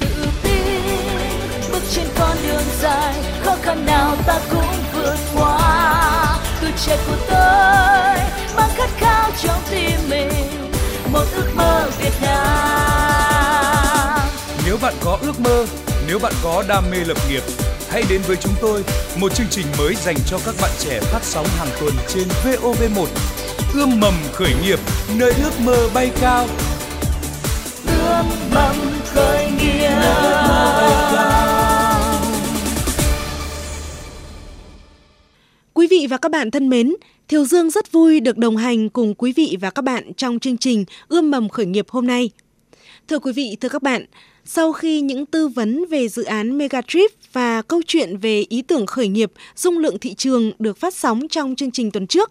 Tự tin bước trên con đường dài, khó khăn nào ta cũng vượt qua. Tuổi trẻ của tôi mang khát khao trong tim mình, một ước mơ Việt Nam. Nếu bạn có ước mơ, nếu bạn có đam mê lập nghiệp, hãy đến với chúng tôi, một chương trình mới dành cho các bạn trẻ phát sóng hàng tuần trên VOV1. Ươm mầm khởi nghiệp, nơi ước mơ bay cao. Ươm mầm khởi. Quý vị và các bạn thân mến, Thiều Dương rất vui được đồng hành cùng quý vị và các bạn trong chương trình Ươm mầm khởi nghiệp hôm nay. Thưa quý vị, thưa các bạn, sau khi những tư vấn về dự án Megatrip và câu chuyện về ý tưởng khởi nghiệp dung lượng thị trường được phát sóng trong chương trình tuần trước,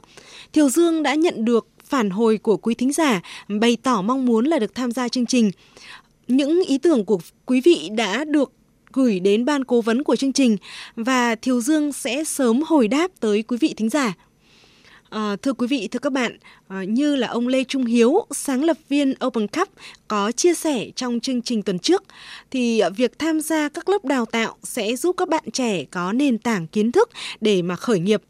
Thiều Dương đã nhận được phản hồi của quý thính giả bày tỏ mong muốn là được tham gia chương trình. Những ý tưởng của quý vị đã được gửi đến ban cố vấn của chương trình và Thiều Dương sẽ sớm hồi đáp tới quý vị thính giả. À, thưa quý vị, thưa các bạn, à, như là ông Lê Trung Hiếu, sáng lập viên Open Cup có chia sẻ trong chương trình tuần trước, thì việc tham gia các lớp đào tạo sẽ giúp các bạn trẻ có nền tảng kiến thức để mà khởi nghiệp.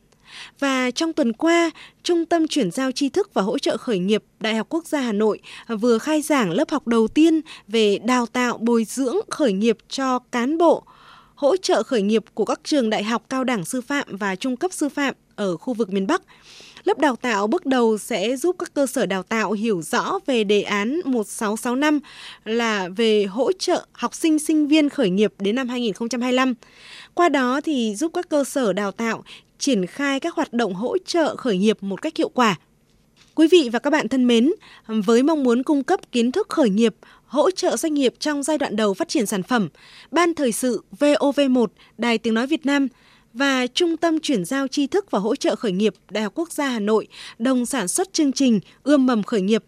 Và trong tuần qua, Trung tâm chuyển giao tri thức và hỗ trợ khởi nghiệp Đại học Quốc gia Hà Nội vừa khai giảng lớp học đầu tiên về đào tạo bồi dưỡng khởi nghiệp cho cán bộ, hỗ trợ khởi nghiệp của các trường đại học cao đẳng sư phạm và trung cấp sư phạm ở khu vực miền Bắc. Lớp đào tạo bước đầu sẽ giúp các cơ sở đào tạo hiểu rõ về đề án 1665 là về hỗ trợ học sinh sinh viên khởi nghiệp đến năm 2025. Qua đó thì giúp các cơ sở đào tạo triển khai các hoạt động hỗ trợ khởi nghiệp một cách hiệu quả. Quý vị và các bạn thân mến, với mong muốn cung cấp kiến thức khởi nghiệp, hỗ trợ doanh nghiệp trong giai đoạn đầu phát triển sản phẩm, Ban Thời sự VOV1, Đài Tiếng Nói Việt Nam và Trung tâm chuyển giao tri thức và hỗ trợ khởi nghiệp Đại học Quốc gia Hà Nội đồng sản xuất chương trình Ươm mầm khởi nghiệp.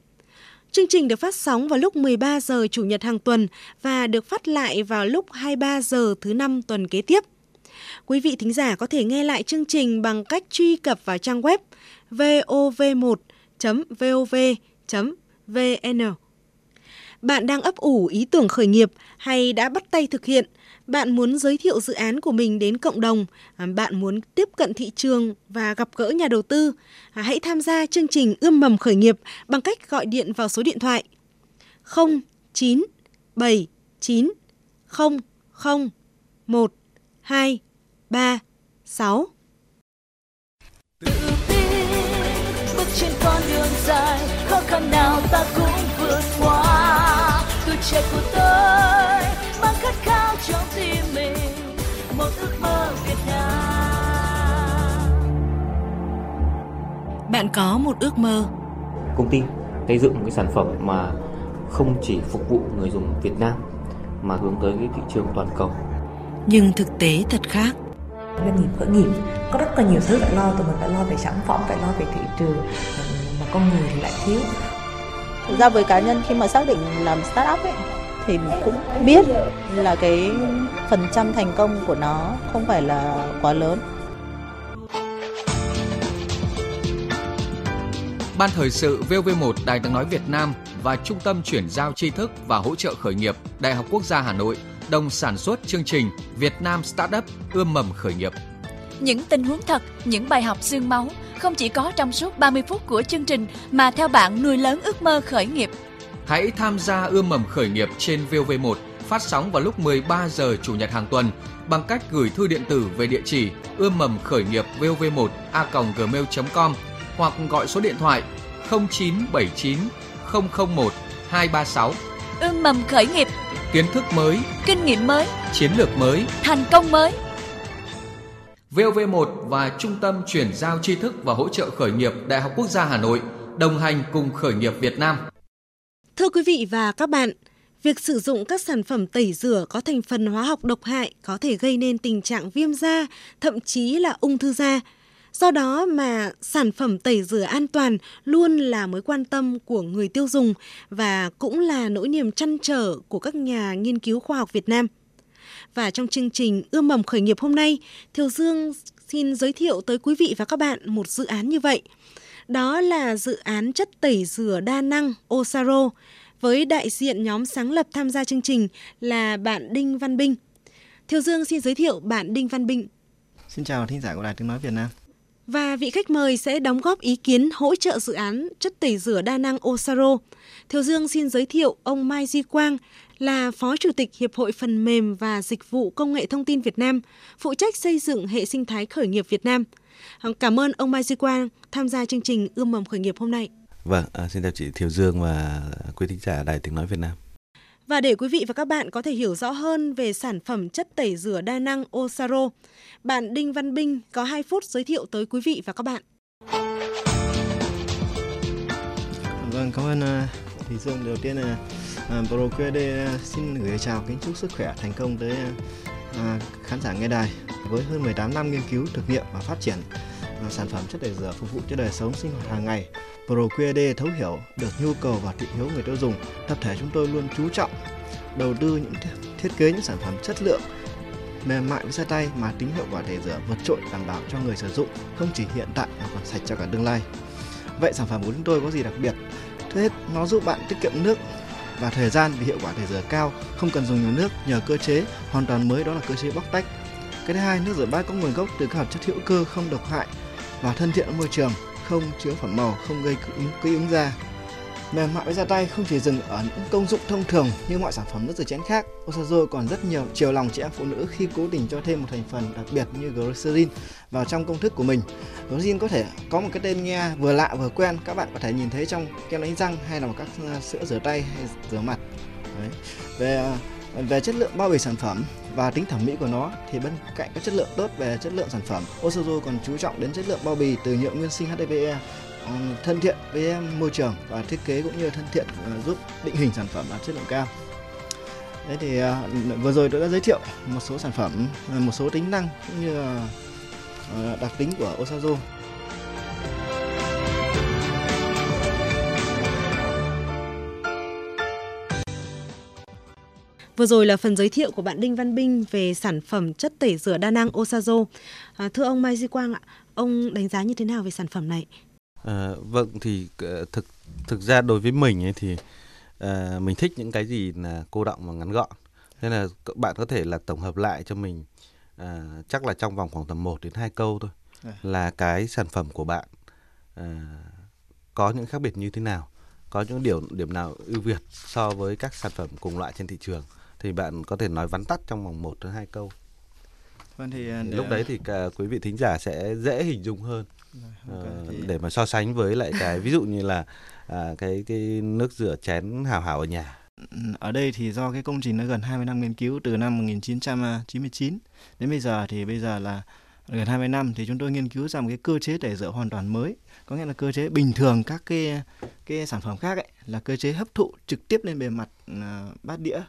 Chương trình được phát sóng vào lúc 13 giờ Chủ nhật hàng tuần và được phát lại vào lúc 23 giờ thứ năm tuần kế tiếp. Quý vị thính giả có thể nghe lại chương trình bằng cách truy cập vào trang web vov1.vov.vn. Bạn đang ấp ủ ý tưởng khởi nghiệp hay đã bắt tay thực hiện? Bạn muốn giới thiệu dự án của mình đến cộng đồng, bạn muốn tiếp cận thị trường và gặp gỡ nhà đầu tư, hãy tham gia chương trình ươm mầm khởi nghiệp bằng cách gọi điện vào số điện thoại 09 79 0 0 1 2 3 6 Tự tin bước trên con đường dài, khó khăn nào ta cũng vượt qua. Tuổi trẻ của tôi mang khát khao trong tim mình, một ước mơ Việt Nam. Bạn có một ước mơ công ty xây dựng một cái sản phẩm mà không chỉ phục vụ người dùng Việt Nam mà hướng tới cái thị trường toàn cầu. nhưng thực tế thật khác. Doanh nghiệp khởi nghiệp có rất là nhiều thứ phải lo tụi mình phải lo về sản phẩm phải lo về thị trường mà con người thì lại thiếu Thực ra với cá nhân khi mà xác định làm startup ấy thì mình cũng biết là cái phần trăm thành công của nó không phải là quá lớn. Ban thời sự VV1 Đài tiếng nói Việt Nam và Trung tâm chuyển giao tri thức và hỗ trợ khởi nghiệp Đại học Quốc gia Hà Nội đồng sản xuất chương trình Việt Nam Startup ươm mầm khởi nghiệp. Những tình huống thật, những bài học xương máu không chỉ có trong suốt 30 phút của chương trình mà theo bạn nuôi lớn ước mơ khởi nghiệp. Hãy tham gia ươm mầm khởi nghiệp trên VV1 phát sóng vào lúc 13 giờ chủ nhật hàng tuần bằng cách gửi thư điện tử về địa chỉ ươm mầm khởi nghiệp vov1 a.gmail.com hoặc gọi số điện thoại 0979 001 236. Ươm mầm khởi nghiệp, Kiến thức mới, kinh nghiệm mới, chiến lược mới, thành công mới. VOV1 và Trung tâm chuyển giao tri thức và hỗ trợ khởi nghiệp Đại học Quốc gia Hà Nội đồng hành cùng khởi nghiệp Việt Nam. Thưa quý vị và các bạn, việc sử dụng các sản phẩm tẩy rửa có thành phần hóa học độc hại có thể gây nên tình trạng viêm da, thậm chí là ung thư da. Do đó mà sản phẩm tẩy rửa an toàn luôn là mối quan tâm của người tiêu dùng và cũng là nỗi niềm chăn trở của các nhà nghiên cứu khoa học Việt Nam. Và trong chương trình Ươm mầm khởi nghiệp hôm nay, Thiều Dương xin giới thiệu tới quý vị và các bạn một dự án như vậy. Đó là dự án chất tẩy rửa đa năng Osaro với đại diện nhóm sáng lập tham gia chương trình là bạn Đinh Văn Binh. Thiều Dương xin giới thiệu bạn Đinh Văn Binh. Xin chào thính giả của Đài Tiếng Nói Việt Nam. Và vị khách mời sẽ đóng góp ý kiến hỗ trợ dự án chất tẩy rửa đa năng Osaro. Thiều Dương xin giới thiệu ông Mai Duy Quang là Phó Chủ tịch Hiệp hội Phần mềm và Dịch vụ Công nghệ Thông tin Việt Nam, phụ trách xây dựng hệ sinh thái khởi nghiệp Việt Nam. Ờ, cảm ơn ông Mai Duy Quang tham gia chương trình Ươm mầm khởi nghiệp hôm nay. Vâng, à, xin chào chị Thiều Dương và quý thính giả Đài Tiếng Nói Việt Nam. Và để quý vị và các bạn có thể hiểu rõ hơn về sản phẩm chất tẩy rửa đa năng Osaro, bạn Đinh Văn Binh có 2 phút giới thiệu tới quý vị và các bạn. Vâng, cảm ơn à, Thủy Dương. Đầu tiên là à, ProQD à, xin gửi chào kính chúc sức khỏe thành công tới khán giả nghe đài. Với hơn 18 năm nghiên cứu, thực nghiệm và phát triển sản phẩm chất tẩy rửa phục vụ cho đời sống sinh hoạt hàng ngày, ProQD thấu hiểu được nhu cầu và thị hiếu người tiêu dùng. Tập thể chúng tôi luôn chú trọng đầu tư những thiết kế những sản phẩm chất lượng mềm mại với da tay mà tính hiệu quả tẩy rửa vượt trội đảm bảo cho người sử dụng không chỉ hiện tại mà còn sạch cho cả tương lai. Vậy sản phẩm của chúng tôi có gì đặc biệt? Thứ hết, nó giúp bạn tiết kiệm nước và thời gian vì hiệu quả tẩy rửa cao, không cần dùng nhiều nước nhờ cơ chế hoàn toàn mới đó là cơ chế bóc tách. Cái thứ hai, nước rửa bát có nguồn gốc từ các hợp chất hữu cơ không độc hại và thân thiện với môi trường, không chứa phẩm màu, không gây kích ứng, da. Mềm mại với da tay không chỉ dừng ở những công dụng thông thường như mọi sản phẩm nước rửa chén khác, Osazo còn rất nhiều chiều lòng chị em phụ nữ khi cố tình cho thêm một thành phần đặc biệt như glycerin vào trong công thức của mình. Glycerin có thể có một cái tên nghe vừa lạ vừa quen, các bạn có thể nhìn thấy trong kem đánh răng hay là một các à, sữa rửa tay hay rửa mặt. Đấy. Về à, về chất lượng bao bì sản phẩm và tính thẩm mỹ của nó thì bên cạnh các chất lượng tốt về chất lượng sản phẩm, Osazo còn chú trọng đến chất lượng bao bì từ nhựa nguyên sinh HDPE ờ, thân thiện với môi trường và thiết kế cũng như thân thiện ờ, giúp định hình sản phẩm đạt chất lượng cao. Đấy thì ờ, vừa rồi tôi đã giới thiệu một số sản phẩm, một số tính năng cũng như đặc tính của Osazo. Vừa rồi là phần giới thiệu của bạn Đinh Văn Binh về sản phẩm chất tẩy rửa đa năng Osazo. À, thưa ông Mai Duy Quang ạ, ông đánh giá như thế nào về sản phẩm này? À, vâng thì uh, thực thực ra đối với mình ấy thì uh, mình thích những cái gì là cô động và ngắn gọn nên là bạn có thể là tổng hợp lại cho mình uh, chắc là trong vòng khoảng tầm 1 đến 2 câu thôi à. là cái sản phẩm của bạn uh, có những khác biệt như thế nào có những điều điểm nào ưu việt so với các sản phẩm cùng loại trên thị trường thì bạn có thể nói vắn tắt trong vòng 1 đến 2 câu. Vâng thì để... lúc đấy thì cả quý vị thính giả sẽ dễ hình dung hơn. Okay, uh, thì... để mà so sánh với lại cái ví dụ như là à, cái cái nước rửa chén hào hào ở nhà. Ở đây thì do cái công trình nó gần 20 năm nghiên cứu từ năm 1999 đến bây giờ thì bây giờ là gần 20 năm thì chúng tôi nghiên cứu ra một cái cơ chế tẩy rửa hoàn toàn mới. Có nghĩa là cơ chế bình thường các cái cái sản phẩm khác ấy là cơ chế hấp thụ trực tiếp lên bề mặt uh, bát đĩa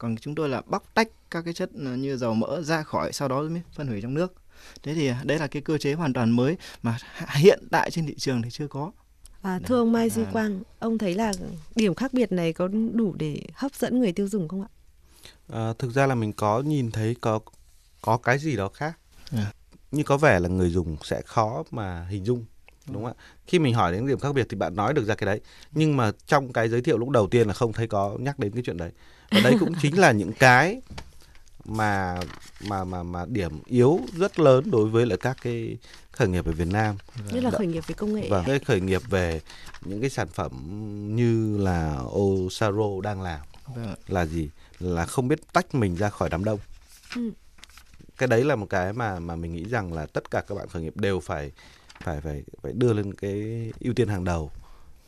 còn chúng tôi là bóc tách các cái chất như dầu mỡ ra khỏi sau đó mới phân hủy trong nước thế thì đấy là cái cơ chế hoàn toàn mới mà hiện tại trên thị trường thì chưa có À, thưa ông Mai Duy Quang, ông thấy là điểm khác biệt này có đủ để hấp dẫn người tiêu dùng không ạ? À, thực ra là mình có nhìn thấy có có cái gì đó khác, à. nhưng có vẻ là người dùng sẽ khó mà hình dung đúng không ạ? Khi mình hỏi đến điểm khác biệt thì bạn nói được ra cái đấy, nhưng mà trong cái giới thiệu lúc đầu tiên là không thấy có nhắc đến cái chuyện đấy. Và đấy cũng chính là những cái mà mà mà mà điểm yếu rất lớn đối với lại các cái khởi nghiệp ở Việt Nam. Như là khởi nghiệp về công nghệ. Vâng, cái khởi nghiệp về những cái sản phẩm như là Osaro đang làm vâng. là gì? Là không biết tách mình ra khỏi đám đông. Ừ. Cái đấy là một cái mà mà mình nghĩ rằng là tất cả các bạn khởi nghiệp đều phải phải phải phải đưa lên cái ưu tiên hàng đầu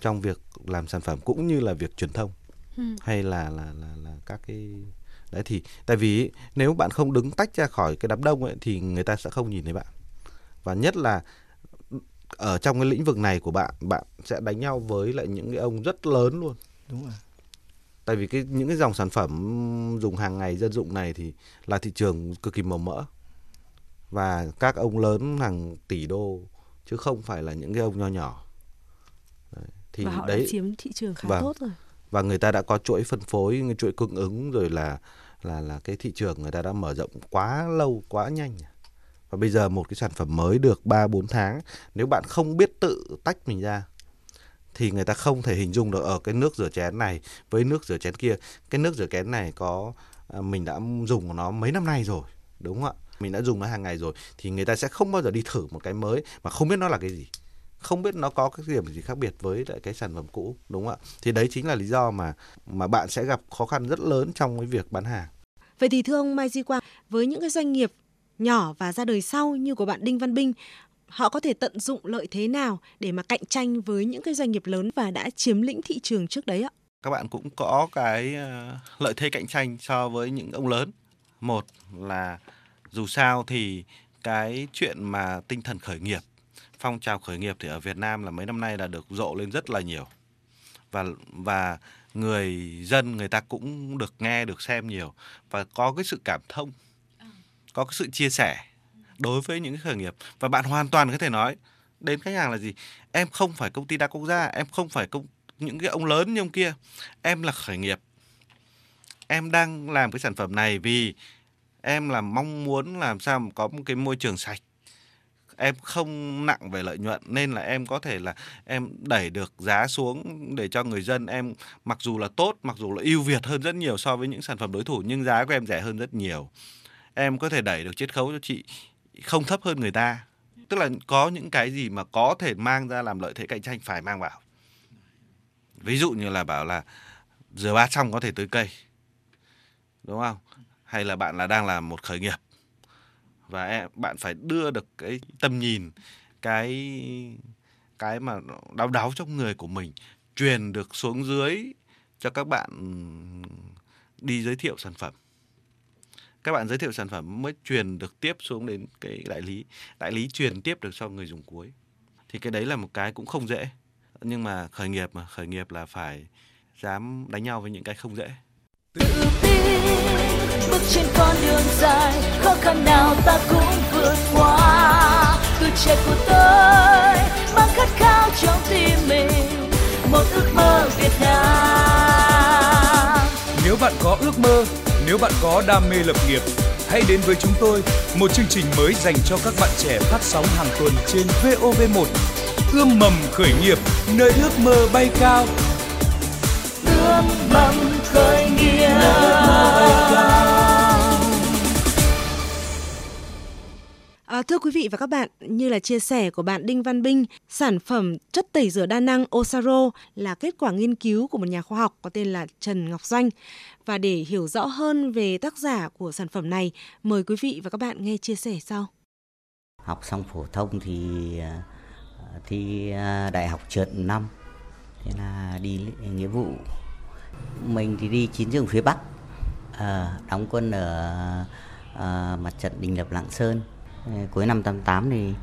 trong việc làm sản phẩm cũng như là việc truyền thông ừ. hay là là là là các cái đấy thì tại vì nếu bạn không đứng tách ra khỏi cái đám đông ấy thì người ta sẽ không nhìn thấy bạn. Và nhất là ở trong cái lĩnh vực này của bạn bạn sẽ đánh nhau với lại những cái ông rất lớn luôn. Đúng rồi. Tại vì cái những cái dòng sản phẩm dùng hàng ngày dân dụng này thì là thị trường cực kỳ màu mỡ. Và các ông lớn hàng tỷ đô chứ không phải là những cái ông nho nhỏ. Đấy. thì và họ đấy đã chiếm thị trường khá và, tốt rồi. Và người ta đã có chuỗi phân phối chuỗi cung ứng rồi là là là cái thị trường người ta đã mở rộng quá lâu quá nhanh. Và bây giờ một cái sản phẩm mới được 3 4 tháng nếu bạn không biết tự tách mình ra thì người ta không thể hình dung được ở cái nước rửa chén này với nước rửa chén kia. Cái nước rửa chén này có à, mình đã dùng nó mấy năm nay rồi đúng không ạ mình đã dùng nó hàng ngày rồi thì người ta sẽ không bao giờ đi thử một cái mới mà không biết nó là cái gì không biết nó có cái điểm gì khác biệt với lại cái sản phẩm cũ đúng không ạ thì đấy chính là lý do mà mà bạn sẽ gặp khó khăn rất lớn trong cái việc bán hàng vậy thì thưa ông Mai Di Quang với những cái doanh nghiệp nhỏ và ra đời sau như của bạn Đinh Văn Binh họ có thể tận dụng lợi thế nào để mà cạnh tranh với những cái doanh nghiệp lớn và đã chiếm lĩnh thị trường trước đấy ạ? Các bạn cũng có cái ờ, lợi thế cạnh tranh so với những ông lớn. Một là dù sao thì cái chuyện mà tinh thần khởi nghiệp, phong trào khởi nghiệp thì ở Việt Nam là mấy năm nay là được rộ lên rất là nhiều. Và và người dân người ta cũng được nghe được xem nhiều và có cái sự cảm thông, có cái sự chia sẻ đối với những khởi nghiệp. Và bạn hoàn toàn có thể nói đến khách hàng là gì? Em không phải công ty đa quốc gia em không phải công những cái ông lớn như ông kia em là khởi nghiệp. Em đang làm cái sản phẩm này vì em là mong muốn làm sao có một cái môi trường sạch. Em không nặng về lợi nhuận, nên là em có thể là em đẩy được giá xuống để cho người dân em, mặc dù là tốt, mặc dù là ưu việt hơn rất nhiều so với những sản phẩm đối thủ, nhưng giá của em rẻ hơn rất nhiều. Em có thể đẩy được chiết khấu cho chị không thấp hơn người ta. Tức là có những cái gì mà có thể mang ra làm lợi thế cạnh tranh, phải mang vào. Ví dụ như là bảo là rửa bát xong có thể tưới cây. Đúng không? Hay là bạn là đang làm một khởi nghiệp? Và em, bạn phải đưa được cái tầm nhìn cái cái mà đau đáu trong người của mình truyền được xuống dưới cho các bạn đi giới thiệu sản phẩm. Các bạn giới thiệu sản phẩm mới truyền được tiếp xuống đến cái đại lý đại lý truyền tiếp được cho người dùng cuối. Thì cái đấy là một cái cũng không dễ. Nhưng mà khởi nghiệp mà khởi nghiệp là phải dám đánh nhau với những cái không dễ. Tự bước trên con đường dài khó khăn nào ta cũng vượt qua tuổi trẻ của tôi mang khát khao trong tim mình một ước mơ Việt Nam nếu bạn có ước mơ nếu bạn có đam mê lập nghiệp, hãy đến với chúng tôi, một chương trình mới dành cho các bạn trẻ phát sóng hàng tuần trên VOV1. Ươm mầm khởi nghiệp, nơi ước mơ bay cao. Ươm mầm khởi nghiệp. À, thưa quý vị và các bạn, như là chia sẻ của bạn Đinh Văn Binh, sản phẩm chất tẩy rửa đa năng Osaro là kết quả nghiên cứu của một nhà khoa học có tên là Trần Ngọc Doanh. Và để hiểu rõ hơn về tác giả của sản phẩm này, mời quý vị và các bạn nghe chia sẻ sau. Học xong phổ thông thì ờ, thi ờ, đại học trượt năm, thế là đi nghĩa vụ. Mình thì đi chiến trường phía Bắc, à, đóng quân ở à, mặt trận Đình Lập Lạng Sơn Ờ, cuối năm 88 thì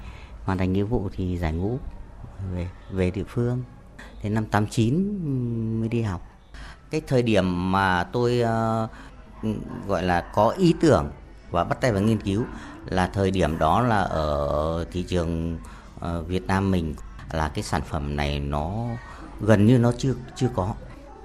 hoàn thành nghĩa vụ thì giải ngũ về về địa phương. Đến năm 89 mới đi học. Cái thời điểm mà tôi uh, gọi là có ý tưởng và bắt tay vào nghiên cứu là thời điểm đó là ở thị trường uh, Việt Nam mình là cái sản phẩm này nó gần như nó chưa chưa có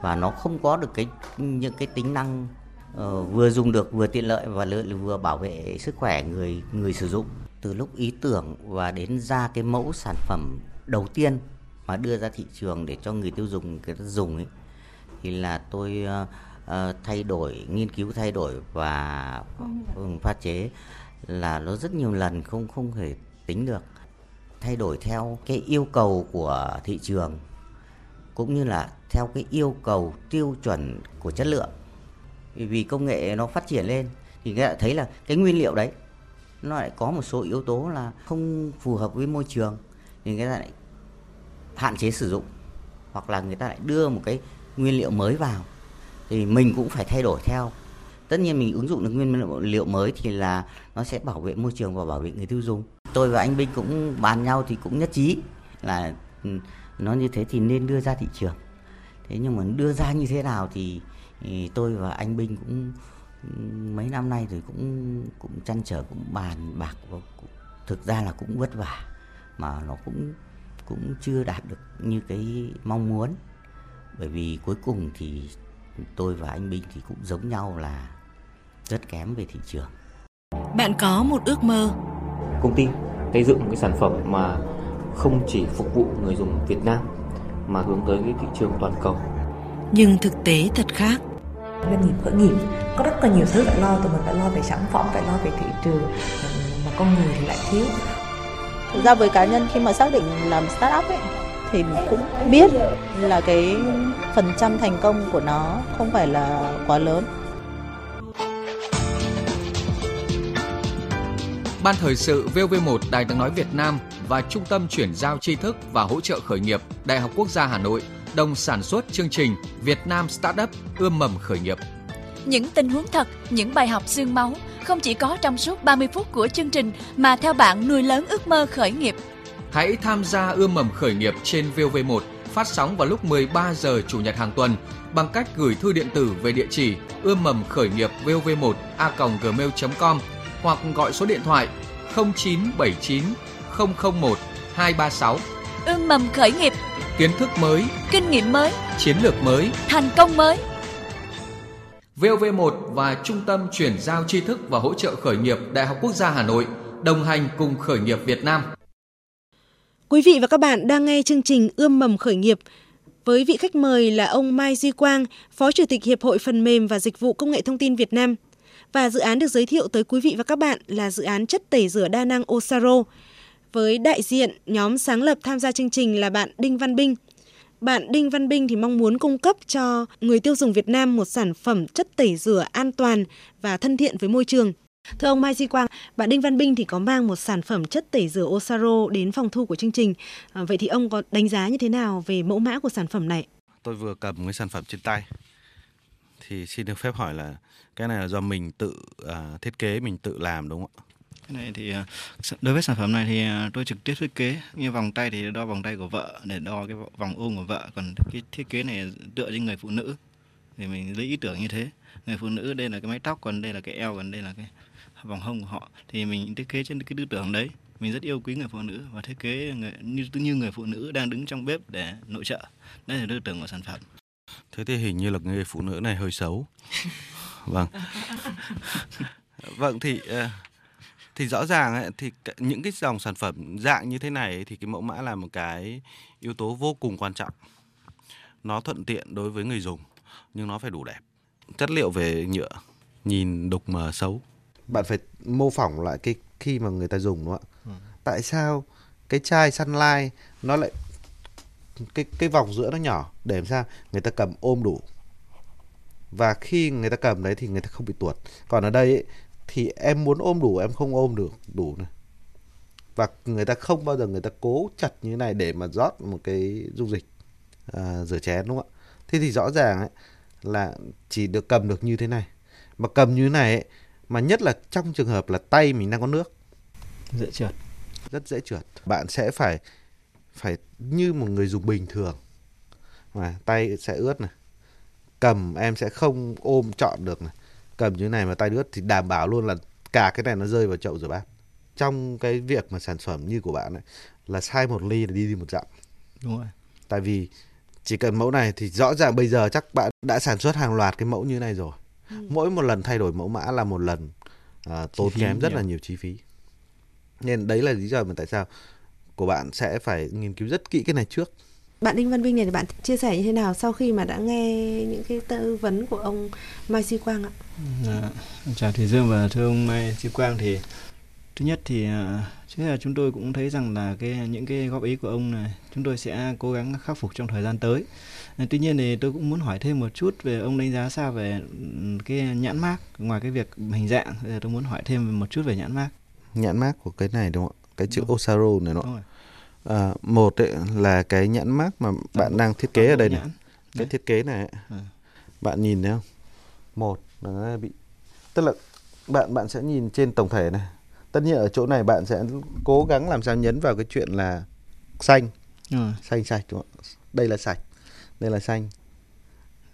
và nó không có được cái những cái tính năng Ờ, vừa dùng được vừa tiện lợi và vừa bảo vệ sức khỏe người người sử dụng. Từ lúc ý tưởng và đến ra cái mẫu sản phẩm đầu tiên mà đưa ra thị trường để cho người tiêu dùng người ta dùng ấy thì là tôi uh, thay đổi nghiên cứu thay đổi và phát chế là nó rất nhiều lần không không thể tính được. Thay đổi theo cái yêu cầu của thị trường cũng như là theo cái yêu cầu tiêu chuẩn của chất lượng vì công nghệ nó phát triển lên thì người ta thấy là cái nguyên liệu đấy nó lại có một số yếu tố là không phù hợp với môi trường thì người ta lại hạn chế sử dụng hoặc là người ta lại đưa một cái nguyên liệu mới vào. Thì mình cũng phải thay đổi theo. Tất nhiên mình ứng dụng được nguyên liệu mới thì là nó sẽ bảo vệ môi trường và bảo vệ người tiêu dùng. Tôi và anh Binh cũng bàn nhau thì cũng nhất trí là ừ, nó như thế thì nên đưa ra thị trường. Thế nhưng mà đưa ra như thế nào thì thì tôi và anh Binh cũng mấy năm nay thì cũng cũng chăn trở cũng bàn bạc và cũng, thực ra là cũng vất vả mà nó cũng cũng chưa đạt được như cái mong muốn bởi vì cuối cùng thì tôi và anh Binh thì cũng giống nhau là rất kém về thị trường. Bạn có một ước mơ. Công ty xây dựng một cái sản phẩm mà không chỉ phục vụ người dùng Việt Nam mà hướng tới cái thị trường toàn cầu. Nhưng thực tế thật khác. Doanh nghiệp khởi nghiệp có rất là nhiều thứ phải lo, tụi mình phải lo về sản phẩm, phải lo về thị trường, mà con người thì lại thiếu. Thực ra với cá nhân khi mà xác định làm startup ấy thì mình cũng biết là cái phần trăm thành công của nó không phải là quá lớn. Ban thời sự VV1 Đài tiếng nói Việt Nam và Trung tâm chuyển giao tri thức và hỗ trợ khởi nghiệp Đại học Quốc gia Hà Nội đồng sản xuất chương trình Việt Nam Startup ươm mầm khởi nghiệp. Những tình huống thật, những bài học xương máu không chỉ có trong suốt 30 phút của chương trình mà theo bạn nuôi lớn ước mơ khởi nghiệp. Hãy tham gia ươm mầm khởi nghiệp trên VV1 phát sóng vào lúc 13 giờ chủ nhật hàng tuần bằng cách gửi thư điện tử về địa chỉ ươm mầm khởi nghiệp vov1 a.gmail.com hoặc gọi số điện thoại 0979 001 236. Ươm mầm khởi nghiệp, kiến thức mới, kinh nghiệm mới, chiến lược mới, thành công mới. VOV1 và Trung tâm chuyển giao tri thức và hỗ trợ khởi nghiệp Đại học Quốc gia Hà Nội đồng hành cùng khởi nghiệp Việt Nam. Quý vị và các bạn đang nghe chương trình Ươm mầm khởi nghiệp với vị khách mời là ông Mai Duy Quang, Phó Chủ tịch Hiệp hội Phần mềm và Dịch vụ Công nghệ Thông tin Việt Nam. Và dự án được giới thiệu tới quý vị và các bạn là dự án chất tẩy rửa đa năng Osaro. Với đại diện nhóm sáng lập tham gia chương trình là bạn Đinh Văn Binh. Bạn Đinh Văn Binh thì mong muốn cung cấp cho người tiêu dùng Việt Nam một sản phẩm chất tẩy rửa an toàn và thân thiện với môi trường. Thưa ông Mai Di Quang, bạn Đinh Văn Binh thì có mang một sản phẩm chất tẩy rửa Osaro đến phòng thu của chương trình. À, vậy thì ông có đánh giá như thế nào về mẫu mã của sản phẩm này? Tôi vừa cầm cái sản phẩm trên tay. Thì xin được phép hỏi là cái này là do mình tự uh, thiết kế, mình tự làm đúng không ạ? Cái này thì à, đối với sản phẩm này thì à, tôi trực tiếp thiết kế như vòng tay thì đo vòng tay của vợ để đo cái vòng ôm của vợ. Còn cái thiết kế này tựa trên người phụ nữ thì mình lấy ý tưởng như thế. Người phụ nữ đây là cái mái tóc còn đây là cái eo còn đây là cái vòng hông của họ. Thì mình thiết kế trên cái tư tưởng đấy. Mình rất yêu quý người phụ nữ và thiết kế người, như như người phụ nữ đang đứng trong bếp để nội trợ. Đây là tư tưởng của sản phẩm. Thế thì hình như là người phụ nữ này hơi xấu. Vâng. Vâng thì uh, thì rõ ràng ấy, thì những cái dòng sản phẩm dạng như thế này ấy, thì cái mẫu mã là một cái yếu tố vô cùng quan trọng. Nó thuận tiện đối với người dùng nhưng nó phải đủ đẹp. Chất liệu về nhựa nhìn đục mờ xấu. Bạn phải mô phỏng lại cái khi mà người ta dùng đúng không ạ? Ừ. tại sao cái chai sunlight nó lại cái cái vòng giữa nó nhỏ để làm sao người ta cầm ôm đủ? Và khi người ta cầm đấy thì người ta không bị tuột. Còn ở đây ấy, thì em muốn ôm đủ em không ôm được đủ này. Và người ta không bao giờ người ta cố chặt như thế này để mà rót một cái dung dịch à, rửa chén đúng không ạ? Thế thì rõ ràng ấy là chỉ được cầm được như thế này. Mà cầm như thế này ấy, mà nhất là trong trường hợp là tay mình đang có nước. Dễ trượt. Rất dễ trượt. Bạn sẽ phải phải như một người dùng bình thường. Mà tay sẽ ướt này. Cầm em sẽ không ôm trọn được này cầm như thế này mà tay ướt thì đảm bảo luôn là cả cái này nó rơi vào chậu rửa bát. Trong cái việc mà sản phẩm như của bạn ấy là sai một ly là đi đi một dặm. Đúng rồi. Tại vì chỉ cần mẫu này thì rõ ràng bây giờ chắc bạn đã sản xuất hàng loạt cái mẫu như này rồi. Ừ. mỗi một lần thay đổi mẫu mã là một lần uh, tốn kém rất nhiều. là nhiều chi phí. Nên đấy là lý do mà tại sao của bạn sẽ phải nghiên cứu rất kỹ cái này trước bạn Đinh Văn Vinh này thì bạn chia sẻ như thế nào sau khi mà đã nghe những cái tư vấn của ông Mai Duy Quang ạ? À, chào Thủy Dương và thưa ông Mai Duy Quang thì thứ nhất thì à, trước là chúng tôi cũng thấy rằng là cái những cái góp ý của ông này chúng tôi sẽ cố gắng khắc phục trong thời gian tới. À, tuy nhiên thì tôi cũng muốn hỏi thêm một chút về ông đánh giá sao về cái nhãn mác ngoài cái việc hình dạng thì tôi muốn hỏi thêm một chút về nhãn mác. Nhãn mác của cái này đúng không ạ? Cái chữ đúng. Osaro này nó. À, một ấy là cái nhãn mác mà bạn đang thiết kế ở đây này. Nhãn. Cái thiết kế này à. bạn nhìn thấy không? Một là nó bị tức là bạn bạn sẽ nhìn trên tổng thể này. Tất nhiên ở chỗ này bạn sẽ cố gắng làm sao nhấn vào cái chuyện là xanh. Ừ. Xanh sạch đúng không? Đây là sạch. Đây là xanh.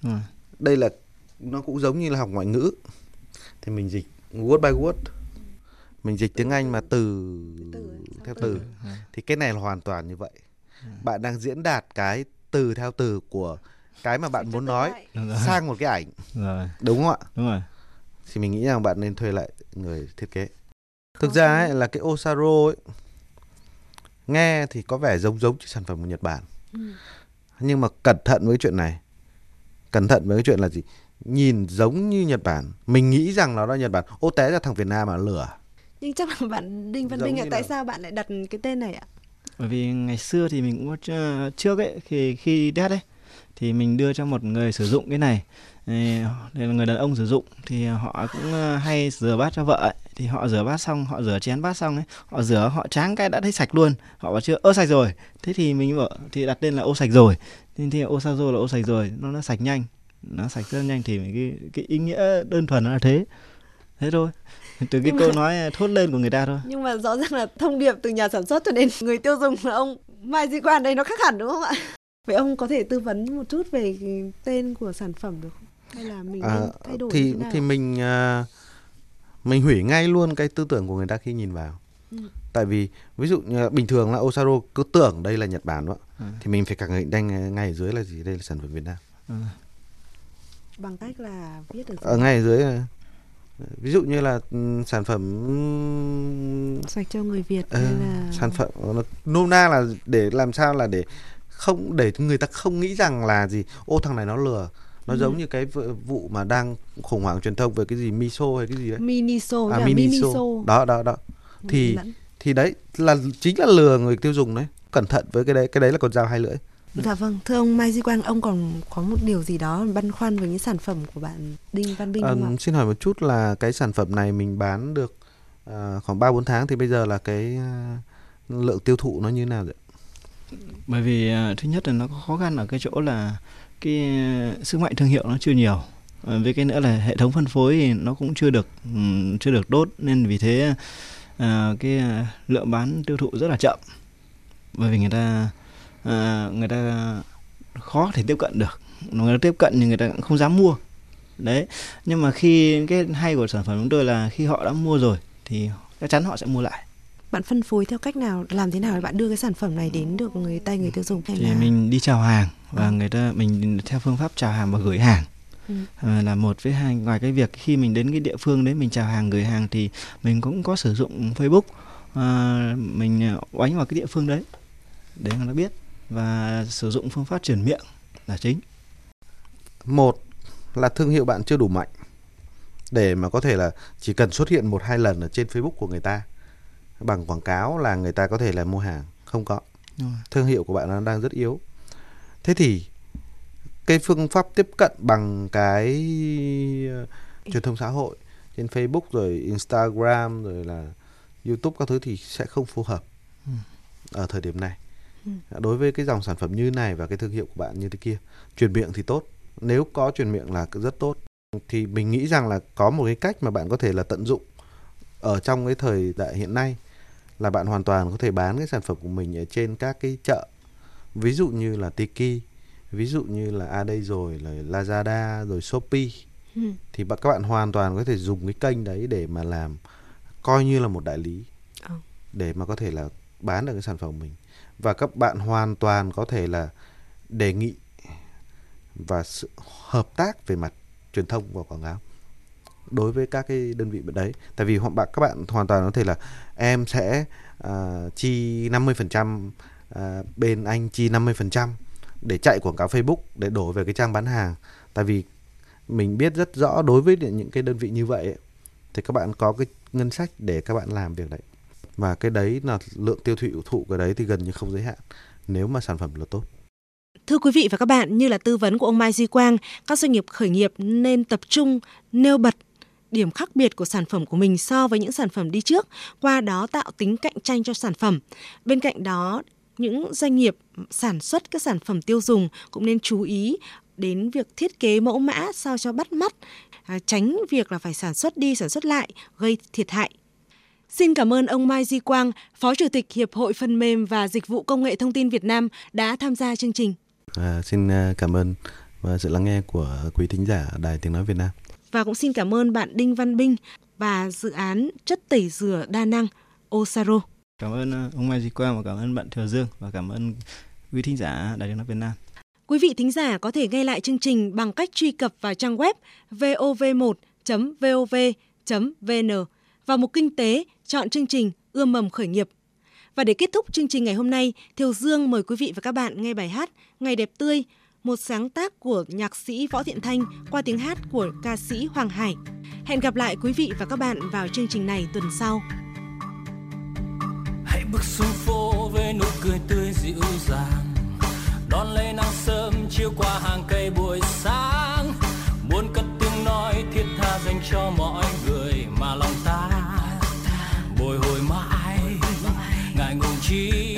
Ừ. Đây là nó cũng giống như là học ngoại ngữ. Thì mình dịch word by word mình dịch tiếng Anh mà từ, từ theo từ, từ. thì cái này là hoàn toàn như vậy. Bạn đang diễn đạt cái từ theo từ của cái mà bạn muốn nói sang một cái ảnh. Rồi. đúng không ạ? Đúng rồi. Thì mình nghĩ rằng bạn nên thuê lại người thiết kế. Thực ra ấy, là cái Osaro ấy nghe thì có vẻ giống giống sản phẩm của Nhật Bản. Ừ. nhưng mà cẩn thận với chuyện này. Cẩn thận với cái chuyện là gì? Nhìn giống như Nhật Bản. Mình nghĩ rằng nó là Nhật Bản. Ô té ra thằng Việt Nam mà lửa nhưng chắc là bạn Đinh Văn giống Minh ạ tại là... sao bạn lại đặt cái tên này ạ? Bởi vì ngày xưa thì mình cũng có trước ấy khi khi test ấy thì mình đưa cho một người sử dụng cái này. Đây là người đàn ông sử dụng thì họ cũng ờ, hay rửa bát cho vợ ấy. thì họ rửa bát xong họ rửa chén bát xong ấy họ rửa họ tráng cái đã thấy sạch luôn. Họ bảo chưa ơ sạch rồi. Thế thì mình bảo thì đặt tên là ô sạch rồi. Nên thì ô sao là ô sạch rồi nó nó sạch nhanh. Nó sạch rất nhanh thì cái cái ý nghĩa đơn thuần nó là thế. Thế thôi từ cái câu nói thốt lên của người ta thôi nhưng mà rõ ràng là thông điệp từ nhà sản xuất cho đến người tiêu dùng là ông Mai Di Quan đây nó khác hẳn đúng không ạ vậy ông có thể tư vấn một chút về tên của sản phẩm được không hay là mình à, thay đổi thì thì mình uh, mình hủy ngay luôn cái tư tưởng của người ta khi nhìn vào ừ. tại vì ví dụ như bình thường là Osaro cứ tưởng đây là Nhật Bản đó ừ. thì mình phải khẳng định ngay ngay ở dưới là gì đây là sản phẩm Việt Nam ừ. bằng cách là viết ở dưới. ở ngay ở dưới ví dụ như là um, sản phẩm sạch cho người Việt uh, là... sản phẩm nó nôm na là để làm sao là để không để người ta không nghĩ rằng là gì ô thằng này nó lừa. Nó ừ. giống như cái vụ mà đang khủng hoảng truyền thông về cái gì miso hay cái gì đấy. Miniso à, miniso. miniso đó đó đó. Thì thì đấy là chính là lừa người tiêu dùng đấy. Cẩn thận với cái đấy cái đấy là con dao hai lưỡi Dạ vâng, thưa ông Mai Di Quang, ông còn có một điều gì đó băn khoăn với những sản phẩm của bạn Đinh Văn Binh không à, ạ? Xin hỏi một chút là cái sản phẩm này mình bán được uh, khoảng 3 4 tháng thì bây giờ là cái uh, lượng tiêu thụ nó như nào vậy? Bởi vì uh, thứ nhất là nó có khó khăn ở cái chỗ là cái sức mạnh thương hiệu nó chưa nhiều. Uh, với cái nữa là hệ thống phân phối thì nó cũng chưa được um, chưa được tốt nên vì thế uh, cái lượng bán tiêu thụ rất là chậm. Bởi vì người ta à, người ta khó thể tiếp cận được. Người ta tiếp cận thì người ta cũng không dám mua. Đấy. Nhưng mà khi cái hay của sản phẩm chúng tôi là khi họ đã mua rồi thì chắc chắn họ sẽ mua lại. Bạn phân phối theo cách nào làm thế nào để bạn đưa cái sản phẩm này đến được người tay người tiêu dùng thì là... mình đi chào hàng và à. người ta mình theo phương pháp chào hàng và gửi hàng. Ừ. à, là một với hai ngoài cái việc khi mình đến cái địa phương đấy mình chào hàng gửi hàng thì mình cũng có sử dụng Facebook. À, mình oánh vào cái địa phương đấy để người ta biết và sử dụng phương pháp truyền miệng là chính. Một là thương hiệu bạn chưa đủ mạnh để mà có thể là chỉ cần xuất hiện một hai lần ở trên Facebook của người ta bằng quảng cáo là người ta có thể là mua hàng không có thương hiệu của bạn nó đang rất yếu thế thì cái phương pháp tiếp cận bằng cái uh, truyền thông xã hội trên Facebook rồi Instagram rồi là YouTube các thứ thì sẽ không phù hợp ừ. ở thời điểm này. Đối với cái dòng sản phẩm như này và cái thương hiệu của bạn như thế kia truyền miệng thì tốt. Nếu có truyền miệng là rất tốt. Thì mình nghĩ rằng là có một cái cách mà bạn có thể là tận dụng ở trong cái thời đại hiện nay là bạn hoàn toàn có thể bán cái sản phẩm của mình ở trên các cái chợ. Ví dụ như là Tiki ví dụ như là a đây rồi là Lazada rồi Shopee. Ừ. thì các bạn hoàn toàn có thể dùng cái kênh đấy để mà làm coi như là một đại lý ừ. để mà có thể là bán được cái sản phẩm của mình và các bạn hoàn toàn có thể là đề nghị và sự hợp tác về mặt truyền thông và quảng cáo đối với các cái đơn vị đấy. Tại vì bạn các bạn hoàn toàn có thể là em sẽ uh, chi 50% uh, à, bên anh chi 50% để chạy quảng cáo Facebook để đổ về cái trang bán hàng. Tại vì mình biết rất rõ đối với những cái đơn vị như vậy ấy, thì các bạn có cái ngân sách để các bạn làm việc đấy và cái đấy là lượng tiêu thụ thụ cái đấy thì gần như không giới hạn nếu mà sản phẩm là tốt. Thưa quý vị và các bạn, như là tư vấn của ông Mai Duy Quang, các doanh nghiệp khởi nghiệp nên tập trung nêu bật điểm khác biệt của sản phẩm của mình so với những sản phẩm đi trước, qua đó tạo tính cạnh tranh cho sản phẩm. Bên cạnh đó, những doanh nghiệp sản xuất các sản phẩm tiêu dùng cũng nên chú ý đến việc thiết kế mẫu mã sao cho bắt mắt, à, tránh việc là phải sản xuất đi sản xuất lại gây thiệt hại Xin cảm ơn ông Mai Di Quang, Phó Chủ tịch Hiệp hội Phần mềm và Dịch vụ Công nghệ Thông tin Việt Nam đã tham gia chương trình. À, xin à, cảm ơn và sự lắng nghe của quý thính giả Đài Tiếng Nói Việt Nam. Và cũng xin cảm ơn bạn Đinh Văn Binh và dự án chất tẩy rửa đa năng Osaro. Cảm ơn à, ông Mai Di Quang và cảm ơn bạn Thừa Dương và cảm ơn quý thính giả Đài Tiếng Nói Việt Nam. Quý vị thính giả có thể nghe lại chương trình bằng cách truy cập vào trang web vov1.vov.vn và một Kinh tế chọn chương trình Ươm mầm khởi nghiệp. Và để kết thúc chương trình ngày hôm nay, Thiều Dương mời quý vị và các bạn nghe bài hát Ngày đẹp tươi, một sáng tác của nhạc sĩ Võ Thiện Thanh qua tiếng hát của ca sĩ Hoàng Hải. Hẹn gặp lại quý vị và các bạn vào chương trình này tuần sau. Hãy bước xuống phố với nụ cười tươi dịu dàng Đón lấy nắng sớm chiếu qua hàng cây buổi sáng Muốn cất tiếng nói thiết tha dành cho mọi người keep